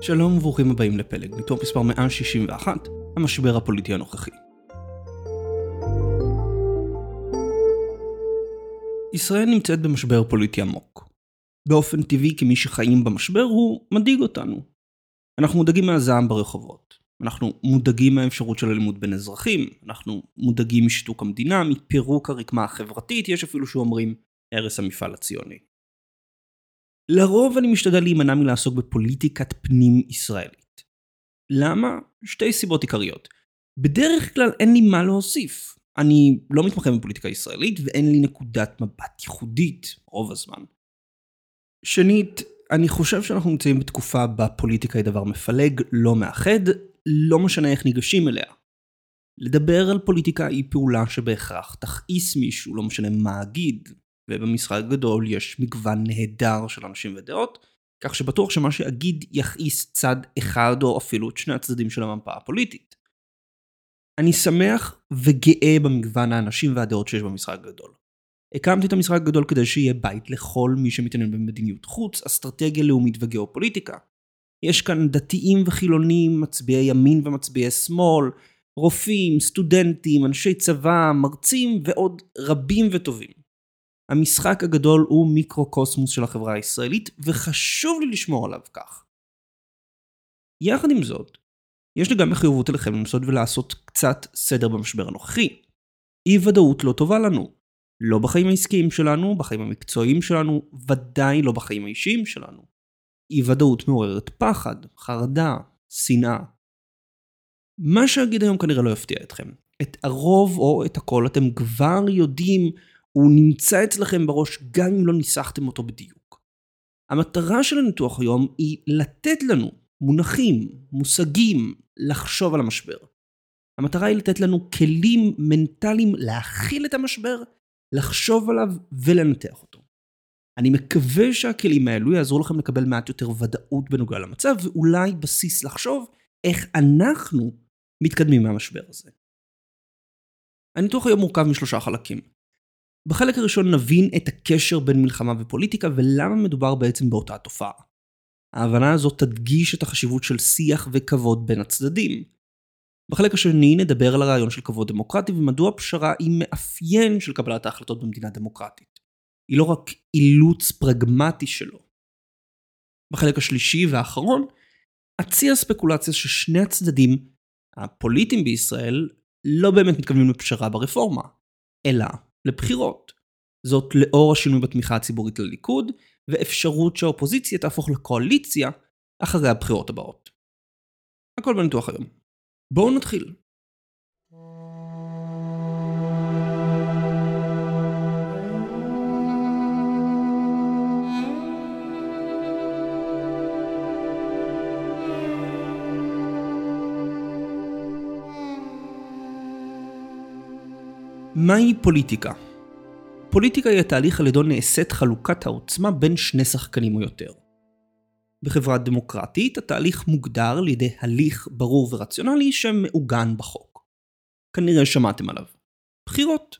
שלום וברוכים הבאים לפלג, ניתוח מספר 161, המשבר הפוליטי הנוכחי. ישראל נמצאת במשבר פוליטי עמוק. באופן טבעי כמי שחיים במשבר הוא מדאיג אותנו. אנחנו מודאגים מהזעם ברחובות. אנחנו מודאגים מהאפשרות של אלימות בין אזרחים, אנחנו מודאגים משיתוק המדינה, מפירוק הרקמה החברתית, יש אפילו שאומרים הרס המפעל הציוני. לרוב אני משתדל להימנע מלעסוק בפוליטיקת פנים ישראלית. למה? שתי סיבות עיקריות. בדרך כלל אין לי מה להוסיף. אני לא מתמחה בפוליטיקה ישראלית ואין לי נקודת מבט ייחודית רוב הזמן. שנית, אני חושב שאנחנו נמצאים בתקופה בה פוליטיקה היא דבר מפלג, לא מאחד, לא משנה איך ניגשים אליה. לדבר על פוליטיקה היא פעולה שבהכרח תכעיס מישהו, לא משנה מה אגיד, ובמשחק הגדול יש מגוון נהדר של אנשים ודעות, כך שבטוח שמה שאגיד יכעיס צד אחד או אפילו את שני הצדדים של המפה הפוליטית. אני שמח וגאה במגוון האנשים והדעות שיש במשחק הגדול. הקמתי את המשחק הגדול כדי שיהיה בית לכל מי שמתעניין במדיניות חוץ, אסטרטגיה לאומית וגיאופוליטיקה. יש כאן דתיים וחילונים, מצביעי ימין ומצביעי שמאל, רופאים, סטודנטים, אנשי צבא, מרצים ועוד רבים וטובים. המשחק הגדול הוא מיקרוקוסמוס של החברה הישראלית, וחשוב לי לשמור עליו כך. יחד עם זאת, יש לי גם מחויבות אליכם לנסות ולעשות קצת סדר במשבר הנוכחי. אי ודאות לא טובה לנו. לא בחיים העסקיים שלנו, בחיים המקצועיים שלנו, ודאי לא בחיים האישיים שלנו. אי ודאות מעוררת פחד, חרדה, שנאה. מה שאגיד היום כנראה לא יפתיע אתכם. את הרוב או את הכל אתם כבר יודעים הוא נמצא אצלכם בראש גם אם לא ניסחתם אותו בדיוק. המטרה של הניתוח היום היא לתת לנו מונחים, מושגים, לחשוב על המשבר. המטרה היא לתת לנו כלים מנטליים להכיל את המשבר, לחשוב עליו ולנתח אותו. אני מקווה שהכלים האלו יעזרו לכם לקבל מעט יותר ודאות בנוגע למצב, ואולי בסיס לחשוב איך אנחנו מתקדמים מהמשבר הזה. הניתוח היום מורכב משלושה חלקים. בחלק הראשון נבין את הקשר בין מלחמה ופוליטיקה ולמה מדובר בעצם באותה תופעה. ההבנה הזאת תדגיש את החשיבות של שיח וכבוד בין הצדדים. בחלק השני נדבר על הרעיון של כבוד דמוקרטי ומדוע פשרה היא מאפיין של קבלת ההחלטות במדינה דמוקרטית. היא לא רק אילוץ פרגמטי שלו. בחלק השלישי והאחרון, אציע ספקולציה ששני הצדדים הפוליטיים בישראל לא באמת מתכוונים לפשרה ברפורמה, אלא לבחירות. זאת לאור השינוי בתמיכה הציבורית לליכוד, ואפשרות שהאופוזיציה תהפוך לקואליציה אחרי הבחירות הבאות. הכל בניתוח היום. בואו נתחיל. מהי פוליטיקה? פוליטיקה היא התהליך על ידו נעשית חלוקת העוצמה בין שני שחקנים או יותר. בחברה דמוקרטית התהליך מוגדר על ידי הליך ברור ורציונלי שמעוגן בחוק. כנראה שמעתם עליו. בחירות.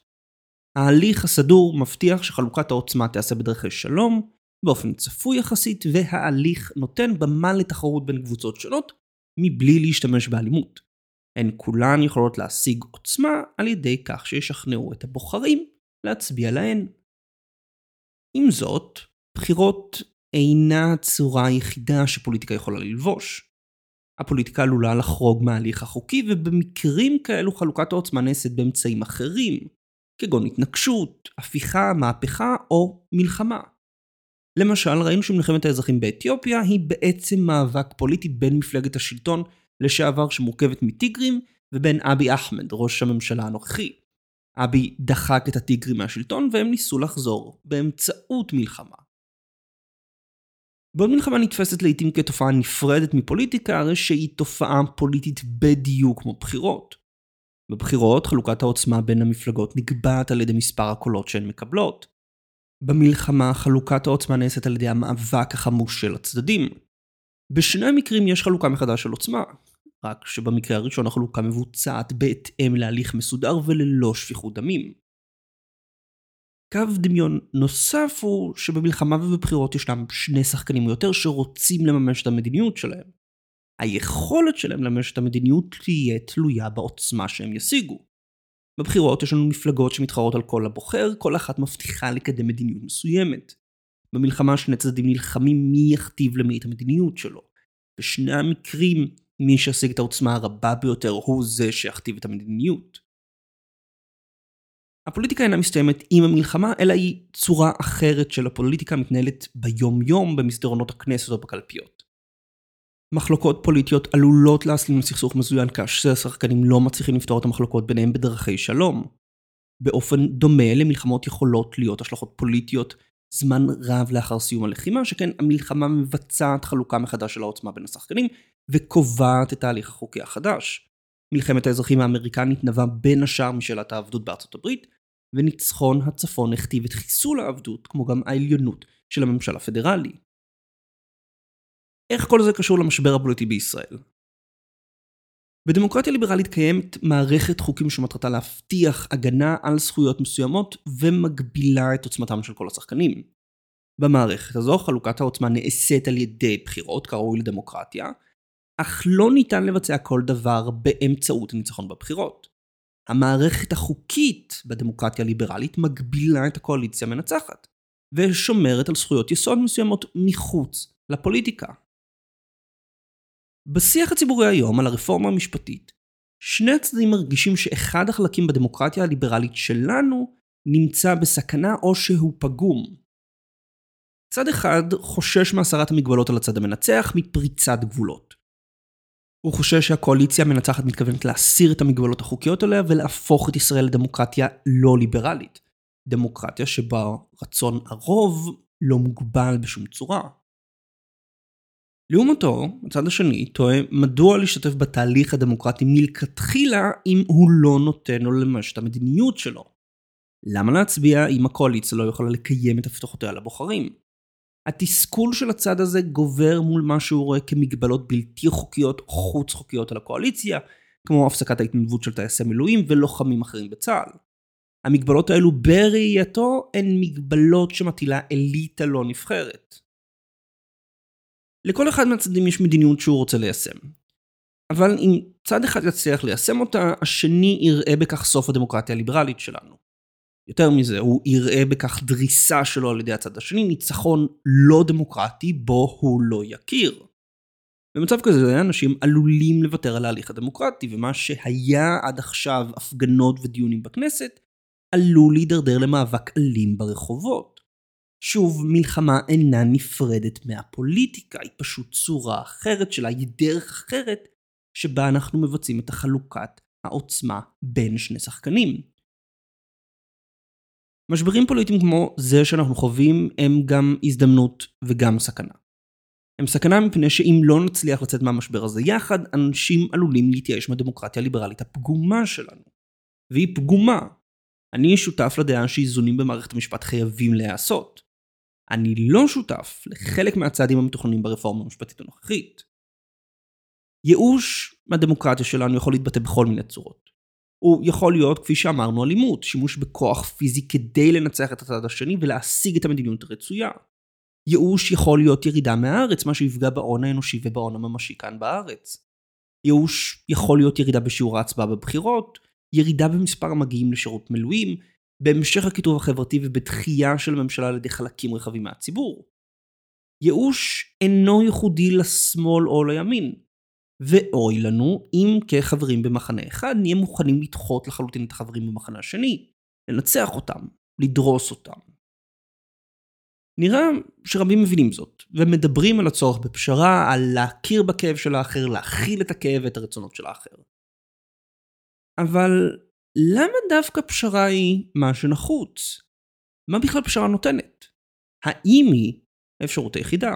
ההליך הסדור מבטיח שחלוקת העוצמה תיעשה בדרכי שלום, באופן צפוי יחסית, וההליך נותן במה לתחרות בין קבוצות שונות, מבלי להשתמש באלימות. הן כולן יכולות להשיג עוצמה על ידי כך שישכנעו את הבוחרים להצביע להן. עם זאת, בחירות אינה הצורה היחידה שפוליטיקה יכולה ללבוש. הפוליטיקה עלולה לחרוג מההליך החוקי, ובמקרים כאלו חלוקת העוצמה נעשית באמצעים אחרים, כגון התנגשות, הפיכה, מהפכה או מלחמה. למשל, ראינו שמלחמת האזרחים באתיופיה היא בעצם מאבק פוליטי בין מפלגת השלטון לשעבר שמורכבת מטיגרים, ובין אבי אחמד, ראש הממשלה הנוכחי. אבי דחק את הטיגרים מהשלטון והם ניסו לחזור באמצעות מלחמה. בעוד מלחמה נתפסת לעיתים כתופעה נפרדת מפוליטיקה, הרי שהיא תופעה פוליטית בדיוק כמו בחירות. בבחירות חלוקת העוצמה בין המפלגות נקבעת על ידי מספר הקולות שהן מקבלות. במלחמה חלוקת העוצמה נעשית על ידי המאבק החמוש של הצדדים. בשני המקרים יש חלוקה מחדש של עוצמה, רק שבמקרה הראשון החלוקה מבוצעת בהתאם להליך מסודר וללא שפיכות דמים. קו דמיון נוסף הוא שבמלחמה ובבחירות ישנם שני שחקנים או יותר שרוצים לממש את המדיניות שלהם. היכולת שלהם לממש את המדיניות תהיה תלויה בעוצמה שהם ישיגו. בבחירות יש לנו מפלגות שמתחרות על כל הבוחר, כל אחת מבטיחה לקדם מדיניות מסוימת. במלחמה שני צדדים נלחמים מי יכתיב למי את המדיניות שלו. בשני המקרים, מי שישיג את העוצמה הרבה ביותר הוא זה שיכתיב את המדיניות. הפוליטיקה אינה מסתיימת עם המלחמה, אלא היא צורה אחרת של הפוליטיקה מתנהלת ביום יום במסדרונות הכנסת או בקלפיות. מחלוקות פוליטיות עלולות להסלים לסכסוך מזוין כאשר השחקנים לא מצליחים לפתור את המחלוקות ביניהם בדרכי שלום. באופן דומה למלחמות יכולות להיות השלכות פוליטיות זמן רב לאחר סיום הלחימה, שכן המלחמה מבצעת חלוקה מחדש של העוצמה בין השחקנים, וקובעת את ההליך החוקי החדש. מלחמת האזרחים האמריקנית נבעה בין השאר משאלת העבדות בארצות הברית, וניצחון הצפון הכתיב את חיסול העבדות, כמו גם העליונות של הממשל הפדרלי. איך כל זה קשור למשבר הפוליטי בישראל? בדמוקרטיה ליברלית קיימת מערכת חוקים שמטרתה להבטיח הגנה על זכויות מסוימות ומגבילה את עוצמתם של כל השחקנים. במערכת הזו חלוקת העוצמה נעשית על ידי בחירות כראוי לדמוקרטיה, אך לא ניתן לבצע כל דבר באמצעות הניצחון בבחירות. המערכת החוקית בדמוקרטיה הליברלית מגבילה את הקואליציה המנצחת, ושומרת על זכויות יסוד מסוימות מחוץ לפוליטיקה. בשיח הציבורי היום על הרפורמה המשפטית, שני הצדדים מרגישים שאחד החלקים בדמוקרטיה הליברלית שלנו נמצא בסכנה או שהוא פגום. צד אחד חושש מהסרת המגבלות על הצד המנצח מפריצת גבולות. הוא חושש שהקואליציה המנצחת מתכוונת להסיר את המגבלות החוקיות עליה ולהפוך את ישראל לדמוקרטיה לא ליברלית. דמוקרטיה שבה רצון הרוב לא מוגבל בשום צורה. לעומתו, הצד השני תוהה מדוע להשתתף בתהליך הדמוקרטי מלכתחילה אם הוא לא נותן לו לממש את המדיניות שלו. למה להצביע אם הקואליציה לא יכולה לקיים את הבטחותיה לבוחרים? התסכול של הצד הזה גובר מול מה שהוא רואה כמגבלות בלתי חוקיות או חוץ חוקיות על הקואליציה, כמו הפסקת ההתנדבות של טייסי מילואים ולוחמים אחרים בצה"ל. המגבלות האלו בראייתו הן מגבלות שמטילה אליטה לא נבחרת. לכל אחד מהצדדים יש מדיניות שהוא רוצה ליישם. אבל אם צד אחד יצליח ליישם אותה, השני יראה בכך סוף הדמוקרטיה הליברלית שלנו. יותר מזה, הוא יראה בכך דריסה שלו על ידי הצד השני, ניצחון לא דמוקרטי בו הוא לא יכיר. במצב כזה אנשים עלולים לוותר על ההליך הדמוקרטי, ומה שהיה עד עכשיו הפגנות ודיונים בכנסת, עלול להידרדר למאבק אלים ברחובות. שוב, מלחמה אינה נפרדת מהפוליטיקה, היא פשוט צורה אחרת שלה, היא דרך אחרת שבה אנחנו מבצעים את החלוקת העוצמה בין שני שחקנים. משברים פוליטיים כמו זה שאנחנו חווים הם גם הזדמנות וגם סכנה. הם סכנה מפני שאם לא נצליח לצאת מהמשבר הזה יחד, אנשים עלולים להתייאש מהדמוקרטיה הליברלית הפגומה שלנו. והיא פגומה. אני שותף לדעה שאיזונים במערכת המשפט חייבים להיעשות. אני לא שותף לחלק מהצעדים המתוכננים ברפורמה המשפטית הנוכחית. ייאוש מהדמוקרטיה שלנו יכול להתבטא בכל מיני צורות. הוא יכול להיות, כפי שאמרנו, אלימות, שימוש בכוח פיזי כדי לנצח את הצד השני ולהשיג את המדיניות הרצויה. ייאוש יכול להיות ירידה מהארץ, מה שיפגע בהון האנושי ובהון הממשי כאן בארץ. ייאוש יכול להיות ירידה בשיעור ההצבעה בבחירות, ירידה במספר המגיעים לשירות מילואים, בהמשך הקיטוב החברתי ובדחייה של הממשלה על ידי חלקים רחבים מהציבור. ייאוש אינו ייחודי לשמאל או לימין, ואוי לנו אם כחברים במחנה אחד נהיה מוכנים לדחות לחלוטין את החברים במחנה השני, לנצח אותם, לדרוס אותם. נראה שרבים מבינים זאת, ומדברים על הצורך בפשרה, על להכיר בכאב של האחר, להכיל את הכאב ואת הרצונות של האחר. אבל למה דווקא פשרה היא מה שנחוץ? מה בכלל פשרה נותנת? האם היא האפשרות היחידה?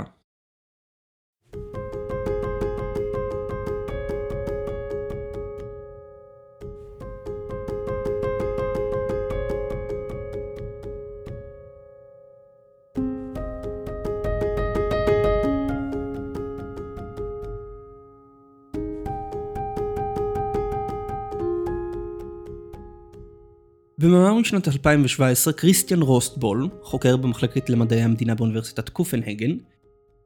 במאמר משנת 2017, כריסטיאן רוסטבול, חוקר במחלקת למדעי המדינה באוניברסיטת קופנהגן,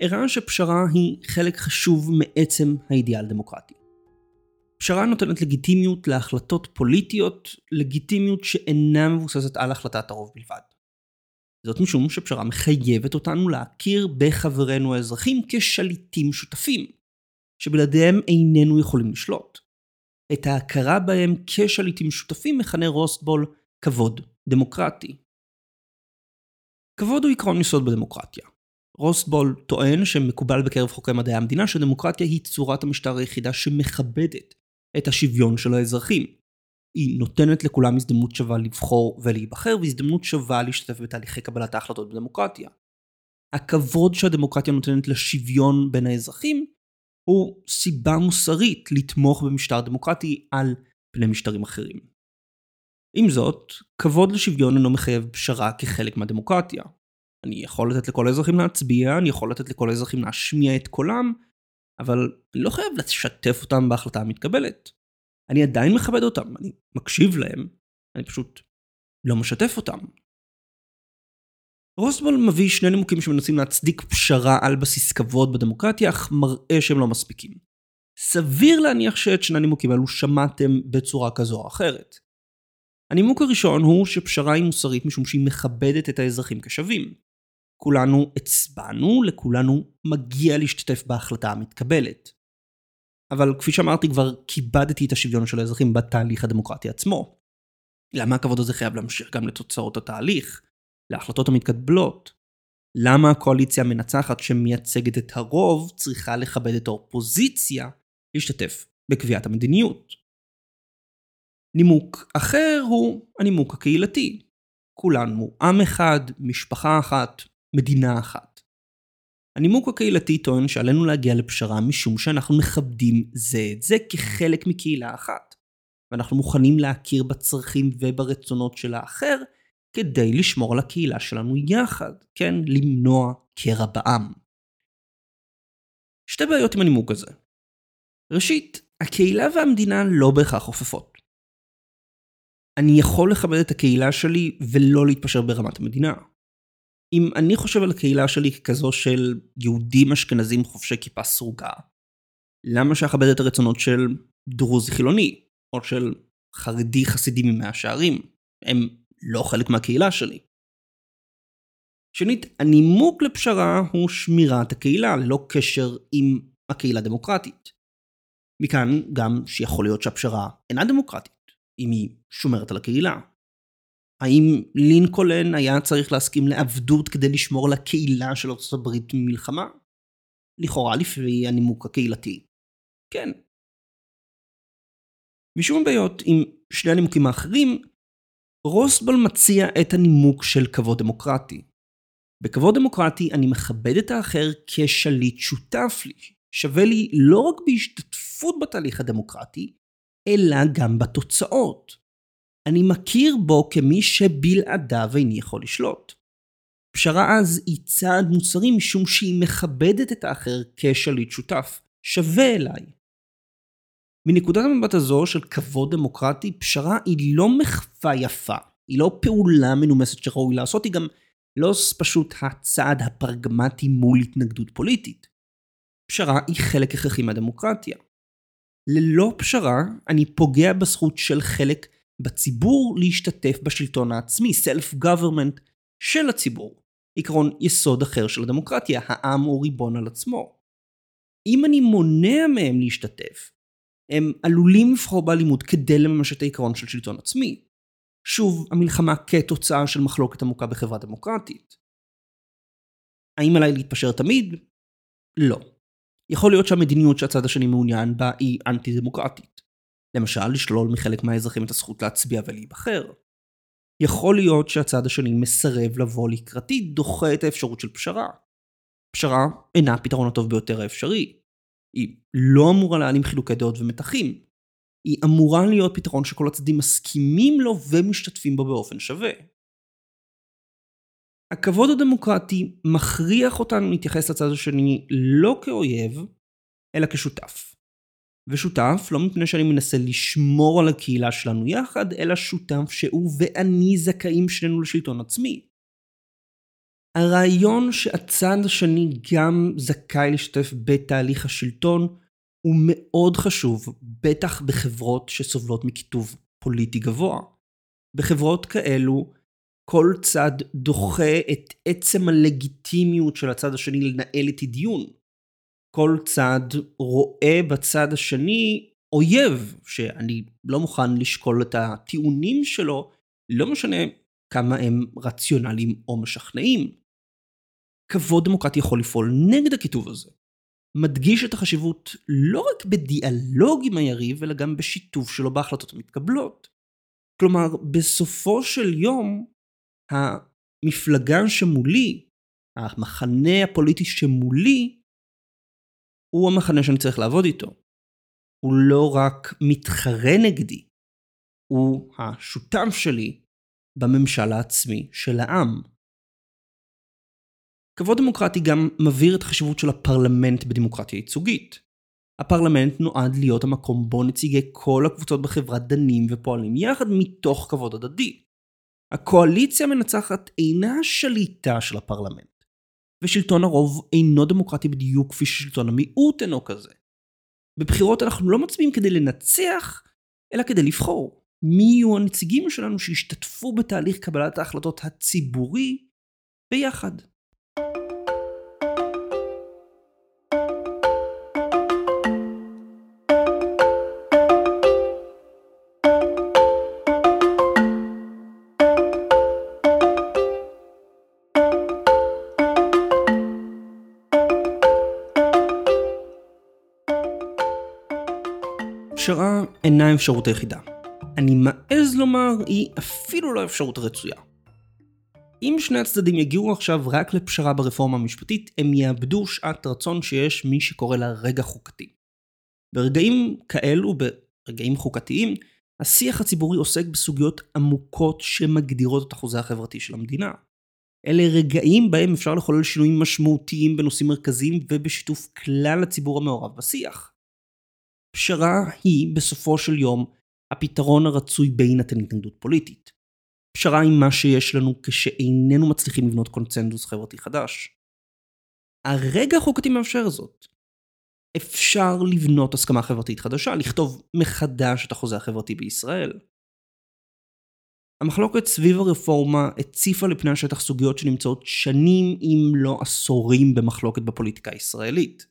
הראה שפשרה היא חלק חשוב מעצם האידיאל דמוקרטי. פשרה נותנת לגיטימיות להחלטות פוליטיות, לגיטימיות שאינה מבוססת על החלטת הרוב בלבד. זאת משום שפשרה מחייבת אותנו להכיר בחברינו האזרחים כשליטים שותפים, שבלעדיהם איננו יכולים לשלוט. את ההכרה בהם כשליטים שותפים מכנה רוסטבול כבוד דמוקרטי. כבוד הוא עקרון יסוד בדמוקרטיה. רוסטבול טוען שמקובל בקרב חוקרי מדעי המדינה שדמוקרטיה היא צורת המשטר היחידה שמכבדת את השוויון של האזרחים. היא נותנת לכולם הזדמנות שווה לבחור ולהיבחר והזדמנות שווה להשתתף בתהליכי קבלת ההחלטות בדמוקרטיה. הכבוד שהדמוקרטיה נותנת לשוויון בין האזרחים הוא סיבה מוסרית לתמוך במשטר דמוקרטי על פני משטרים אחרים. עם זאת, כבוד לשוויון אינו מחייב פשרה כחלק מהדמוקרטיה. אני יכול לתת לכל האזרחים להצביע, אני יכול לתת לכל האזרחים להשמיע את קולם, אבל אני לא חייב לשתף אותם בהחלטה המתקבלת. אני עדיין מכבד אותם, אני מקשיב להם, אני פשוט לא משתף אותם. רוסבול מביא שני נימוקים שמנסים להצדיק פשרה על בסיס כבוד בדמוקרטיה, אך מראה שהם לא מספיקים. סביר להניח שאת שני הנימוקים האלו שמעתם בצורה כזו או אחרת. הנימוק הראשון הוא שפשרה היא מוסרית משום שהיא מכבדת את האזרחים כשווים. כולנו הצבענו, לכולנו מגיע להשתתף בהחלטה המתקבלת. אבל כפי שאמרתי כבר כיבדתי את השוויון של האזרחים בתהליך הדמוקרטי עצמו. למה הכבוד הזה חייב להמשיך גם לתוצאות התהליך? להחלטות המתקבלות. למה הקואליציה המנצחת שמייצגת את הרוב צריכה לכבד את האופוזיציה להשתתף בקביעת המדיניות? נימוק אחר הוא הנימוק הקהילתי. כולנו עם אחד, משפחה אחת, מדינה אחת. הנימוק הקהילתי טוען שעלינו להגיע לפשרה משום שאנחנו מכבדים זה את זה כחלק מקהילה אחת. ואנחנו מוכנים להכיר בצרכים וברצונות של האחר כדי לשמור על הקהילה שלנו יחד, כן? למנוע קרע בעם. שתי בעיות עם הנימוק הזה. ראשית, הקהילה והמדינה לא בהכרח חופפות. אני יכול לכבד את הקהילה שלי ולא להתפשר ברמת המדינה. אם אני חושב על הקהילה שלי ככזו של יהודים אשכנזים חובשי כיפה סרוגה, למה שאכבד את הרצונות של דרוזי חילוני, או של חרדי חסידי ממאה שערים? הם לא חלק מהקהילה שלי. שנית, הנימוק לפשרה הוא שמירת הקהילה, ללא קשר עם הקהילה הדמוקרטית. מכאן גם שיכול להיות שהפשרה אינה דמוקרטית, אם היא שומרת על הקהילה. האם לינקולן היה צריך להסכים לעבדות כדי לשמור על הקהילה של ארצות הברית ממלחמה? לכאורה לפי הנימוק הקהילתי. כן. משום בעיות עם שני הנימוקים האחרים, רוסבול מציע את הנימוק של כבוד דמוקרטי. בכבוד דמוקרטי אני מכבד את האחר כשליט שותף לי, שווה לי לא רק בהשתתפות בתהליך הדמוקרטי, אלא גם בתוצאות. אני מכיר בו כמי שבלעדיו איני יכול לשלוט. פשרה אז היא צעד מוסרי משום שהיא מכבדת את האחר כשליט שותף, שווה אליי. מנקודת המבט הזו של כבוד דמוקרטי, פשרה היא לא מחווה יפה, היא לא פעולה מנומסת שראוי לעשות, היא גם לא פשוט הצעד הפרגמטי מול התנגדות פוליטית. פשרה היא חלק הכרחי מהדמוקרטיה. ללא פשרה, אני פוגע בזכות של חלק בציבור להשתתף בשלטון העצמי, self-government של הציבור. עקרון יסוד אחר של הדמוקרטיה, העם הוא ריבון על עצמו. אם אני מונע מהם להשתתף, הם עלולים לבחור באלימות כדי לממש את העיקרון של שלטון עצמי. שוב, המלחמה כתוצאה של מחלוקת עמוקה בחברה דמוקרטית. האם עליי להתפשר תמיד? לא. יכול להיות שהמדיניות שהצד השני מעוניין בה היא אנטי דמוקרטית. למשל, לשלול מחלק מהאזרחים את הזכות להצביע ולהיבחר. יכול להיות שהצד השני מסרב לבוא לקראתי, דוחה את האפשרות של פשרה. פשרה אינה הפתרון הטוב ביותר האפשרי. היא לא אמורה להעלים חילוקי דעות ומתחים. היא אמורה להיות פתרון שכל הצדדים מסכימים לו ומשתתפים בו באופן שווה. הכבוד הדמוקרטי מכריח אותנו להתייחס לצד השני לא כאויב, אלא כשותף. ושותף לא מפני שאני מנסה לשמור על הקהילה שלנו יחד, אלא שותף שהוא ואני זכאים שנינו לשלטון עצמי. הרעיון שהצד השני גם זכאי להשתתף בתהליך השלטון הוא מאוד חשוב, בטח בחברות שסובלות מכיתוב פוליטי גבוה. בחברות כאלו, כל צד דוחה את עצם הלגיטימיות של הצד השני לנהל איתי דיון. כל צד רואה בצד השני אויב, שאני לא מוכן לשקול את הטיעונים שלו, לא משנה כמה הם רציונליים או משכנעים. כבוד דמוקרטי יכול לפעול נגד הכיתוב הזה. מדגיש את החשיבות לא רק בדיאלוג עם היריב, אלא גם בשיתוף שלו בהחלטות המתקבלות. כלומר, בסופו של יום, המפלגה שמולי, המחנה הפוליטי שמולי, הוא המחנה שאני צריך לעבוד איתו. הוא לא רק מתחרה נגדי, הוא השותף שלי בממשל העצמי של העם. כבוד דמוקרטי גם מבהיר את החשיבות של הפרלמנט בדמוקרטיה ייצוגית. הפרלמנט נועד להיות המקום בו נציגי כל הקבוצות בחברה דנים ופועלים יחד מתוך כבוד הדדי. הקואליציה המנצחת אינה השליטה של הפרלמנט, ושלטון הרוב אינו דמוקרטי בדיוק כפי ששלטון המיעוט אינו כזה. בבחירות אנחנו לא מצביעים כדי לנצח, אלא כדי לבחור מי יהיו הנציגים שלנו שישתתפו בתהליך קבלת ההחלטות הציבורי ביחד. פשרה אינה האפשרות היחידה. אני מעז לומר, היא אפילו לא אפשרות רצויה. אם שני הצדדים יגיעו עכשיו רק לפשרה ברפורמה המשפטית, הם יאבדו שעת רצון שיש מי שקורא לה רגע חוקתי. ברגעים כאלו, ברגעים חוקתיים, השיח הציבורי עוסק בסוגיות עמוקות שמגדירות את החוזה החברתי של המדינה. אלה רגעים בהם אפשר לחולל שינויים משמעותיים בנושאים מרכזיים ובשיתוף כלל הציבור המעורב בשיח. פשרה היא בסופו של יום הפתרון הרצוי בהינתן התנגדות פוליטית. פשרה היא מה שיש לנו כשאיננו מצליחים לבנות קונצנזוס חברתי חדש. הרגע החוקתי מאפשר זאת. אפשר לבנות הסכמה חברתית חדשה, לכתוב מחדש את החוזה החברתי בישראל. המחלוקת סביב הרפורמה הציפה לפני השטח סוגיות שנמצאות שנים אם לא עשורים במחלוקת בפוליטיקה הישראלית.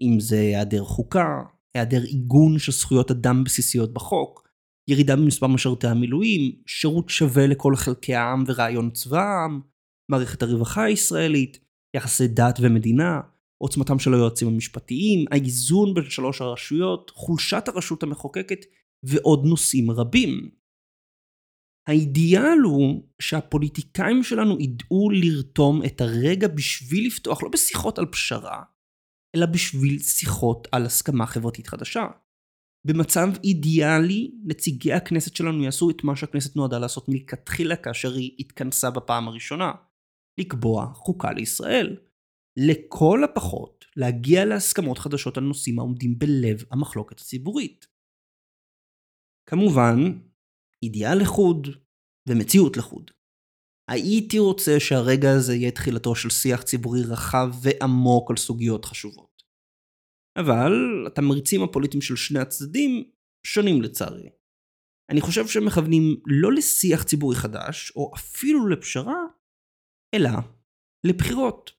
אם זה היעדר חוקה, היעדר עיגון של זכויות אדם בסיסיות בחוק, ירידה במספר משרתי המילואים, שירות שווה לכל חלקי העם ורעיון צבא העם, מערכת הרווחה הישראלית, יחסי דת ומדינה, עוצמתם של היועצים המשפטיים, האיזון בין שלוש הרשויות, חולשת הרשות המחוקקת ועוד נושאים רבים. האידיאל הוא שהפוליטיקאים שלנו ידעו לרתום את הרגע בשביל לפתוח, לא בשיחות על פשרה, אלא בשביל שיחות על הסכמה חברתית חדשה. במצב אידיאלי, נציגי הכנסת שלנו יעשו את מה שהכנסת נועדה לעשות מלכתחילה כאשר היא התכנסה בפעם הראשונה, לקבוע חוקה לישראל. לכל הפחות, להגיע להסכמות חדשות על נושאים העומדים בלב המחלוקת הציבורית. כמובן, אידיאל לחוד ומציאות לחוד. הייתי רוצה שהרגע הזה יהיה תחילתו של שיח ציבורי רחב ועמוק על סוגיות חשובות. אבל התמריצים הפוליטיים של שני הצדדים שונים לצערי. אני חושב שהם מכוונים לא לשיח ציבורי חדש, או אפילו לפשרה, אלא לבחירות.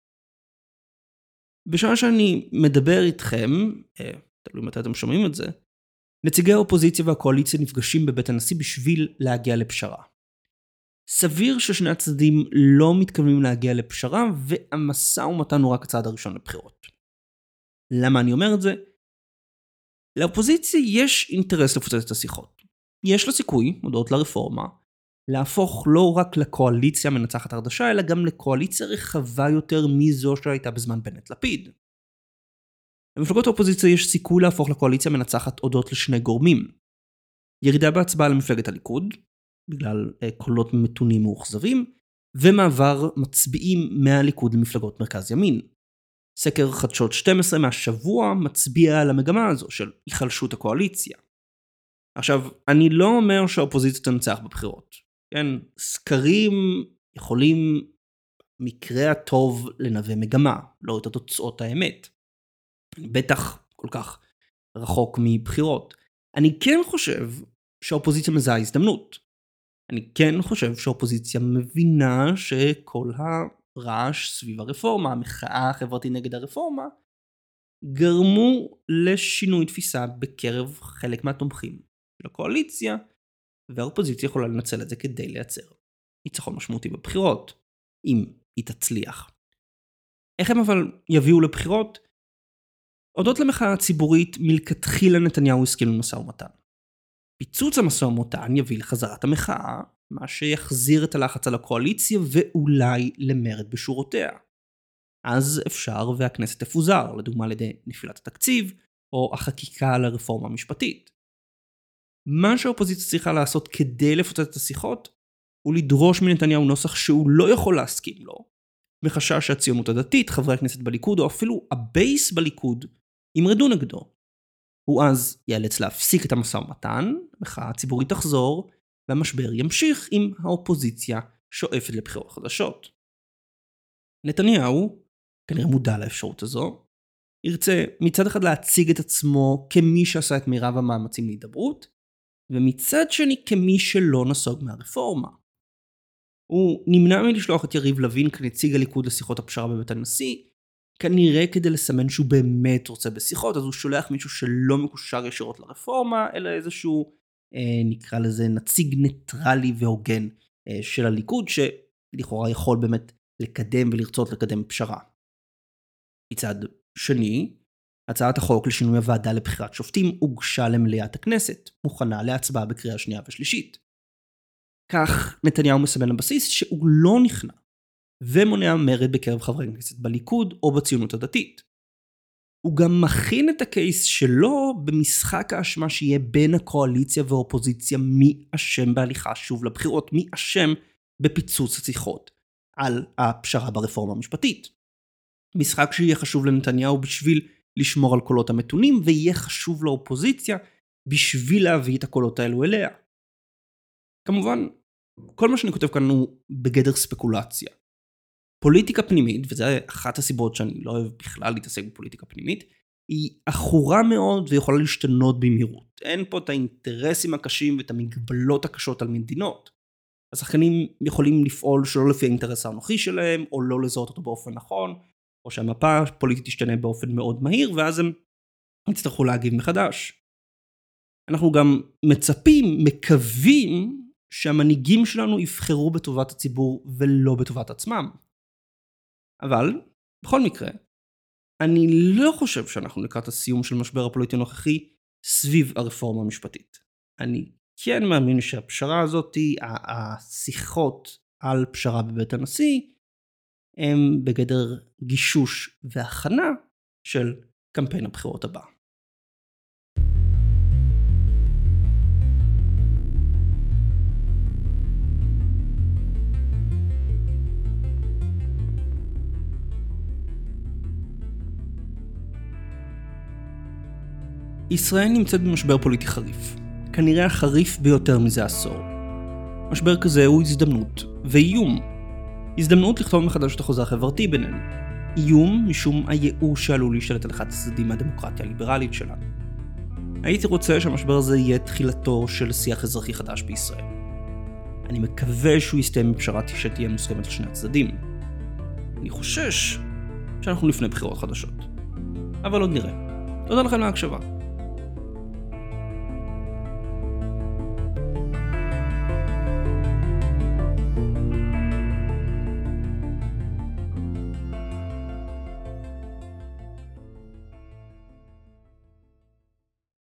בשעה שאני מדבר איתכם, אה, תלוי מתי אתם שומעים את זה, נציגי האופוזיציה והקואליציה נפגשים בבית הנשיא בשביל להגיע לפשרה. סביר ששני הצדדים לא מתכוונים להגיע לפשרה, והמשא ומתן הוא רק הצעד הראשון לבחירות. למה אני אומר את זה? לאופוזיציה יש אינטרס לפוצץ את השיחות. יש לה סיכוי, הודות לרפורמה, להפוך לא רק לקואליציה מנצחת הרדשה, אלא גם לקואליציה רחבה יותר מזו שהייתה בזמן בנט-לפיד. למפלגות האופוזיציה יש סיכוי להפוך לקואליציה מנצחת הודות לשני גורמים. ירידה בהצבעה למפלגת הליכוד, בגלל אה, קולות מתונים מאוכזבים, ומעבר מצביעים מהליכוד למפלגות מרכז ימין. סקר חדשות 12 מהשבוע מצביע על המגמה הזו של היחלשות הקואליציה. עכשיו, אני לא אומר שהאופוזיציה תנצח בבחירות. כן, סקרים יכולים במקרה הטוב לנווה מגמה, לא את התוצאות האמת. בטח כל כך רחוק מבחירות. אני כן חושב שהאופוזיציה מזהה הזדמנות. אני כן חושב שהאופוזיציה מבינה שכל הרעש סביב הרפורמה, המחאה החברתית נגד הרפורמה, גרמו לשינוי תפיסה בקרב חלק מהתומכים של הקואליציה, והאופוזיציה יכולה לנצל את זה כדי לייצר ניצחון משמעותי בבחירות, אם היא תצליח. איך הם אבל יביאו לבחירות? הודות למחאה הציבורית, מלכתחילה נתניהו הסכים למשא ומתן. פיצוץ המשא ומתן יביא לחזרת המחאה, מה שיחזיר את הלחץ על הקואליציה ואולי למרד בשורותיה. אז אפשר והכנסת תפוזר, לדוגמה על ידי נפילת התקציב, או החקיקה על הרפורמה המשפטית. מה שהאופוזיציה צריכה לעשות כדי לפוצץ את השיחות, הוא לדרוש מנתניהו נוסח שהוא לא יכול להסכים לו, מחשש שהציונות הדתית, חברי הכנסת בליכוד, או אפילו הבייס בליכוד, ימרדו נגדו. הוא אז ייאלץ להפסיק את המשא ומתן, המחאה הציבורית תחזור, והמשבר ימשיך אם האופוזיציה שואפת לבחירות חדשות. נתניהו, כנראה מודע לאפשרות הזו, ירצה מצד אחד להציג את עצמו כמי שעשה את מירב המאמצים להידברות, ומצד שני כמי שלא נסוג מהרפורמה. הוא נמנע מלשלוח את יריב לוין כנציג הליכוד לשיחות הפשרה בבית הנשיא, כנראה כדי לסמן שהוא באמת רוצה בשיחות, אז הוא שולח מישהו שלא מקושר ישירות לרפורמה, אלא איזשהו, אה, נקרא לזה, נציג ניטרלי והוגן אה, של הליכוד, שלכאורה יכול באמת לקדם ולרצות לקדם פשרה. מצד שני, הצעת החוק לשינוי הוועדה לבחירת שופטים הוגשה למליאת הכנסת, מוכנה להצבעה בקריאה שנייה ושלישית. כך נתניהו מסמן לבסיס שהוא לא נכנע, ומונע מרד בקרב חברי הכנסת בליכוד או בציונות הדתית. הוא גם מכין את הקייס שלו במשחק האשמה שיהיה בין הקואליציה והאופוזיציה מי אשם בהליכה שוב לבחירות, מי אשם בפיצוץ השיחות על הפשרה ברפורמה המשפטית. משחק שיהיה חשוב לנתניהו בשביל לשמור על קולות המתונים, ויהיה חשוב לאופוזיציה בשביל להביא את הקולות האלו אליה. כמובן, כל מה שאני כותב כאן הוא בגדר ספקולציה. פוליטיקה פנימית, וזו אחת הסיבות שאני לא אוהב בכלל להתעסק בפוליטיקה פנימית, היא עכורה מאוד ויכולה להשתנות במהירות. אין פה את האינטרסים הקשים ואת המגבלות הקשות על מדינות. השחקנים יכולים לפעול שלא לפי האינטרס האנוכי שלהם, או לא לזהות אותו באופן נכון, או שהמפה הפוליטית תשתנה באופן מאוד מהיר, ואז הם יצטרכו להגיב מחדש. אנחנו גם מצפים, מקווים, שהמנהיגים שלנו יבחרו בטובת הציבור ולא בטובת עצמם. אבל, בכל מקרה, אני לא חושב שאנחנו לקראת הסיום של משבר הפוליטי הנוכחי סביב הרפורמה המשפטית. אני כן מאמין שהפשרה הזאת, השיחות על פשרה בבית הנשיא, הם בגדר גישוש והכנה של קמפיין הבחירות הבא. ישראל נמצאת במשבר פוליטי חריף, כנראה החריף ביותר מזה עשור. משבר כזה הוא הזדמנות ואיום הזדמנות לכתוב מחדש את החוזה החברתי בינינו. איום משום הייאוש שעלול להשתלט על אחד הצדדים מהדמוקרטיה הליברלית שלנו. הייתי רוצה שהמשבר הזה יהיה תחילתו של שיח אזרחי חדש בישראל. אני מקווה שהוא יסתיים בפשרה שתהיה מוסכמת לשני הצדדים. אני חושש שאנחנו לפני בחירות חדשות. אבל עוד נראה. תודה לכם להקשבה.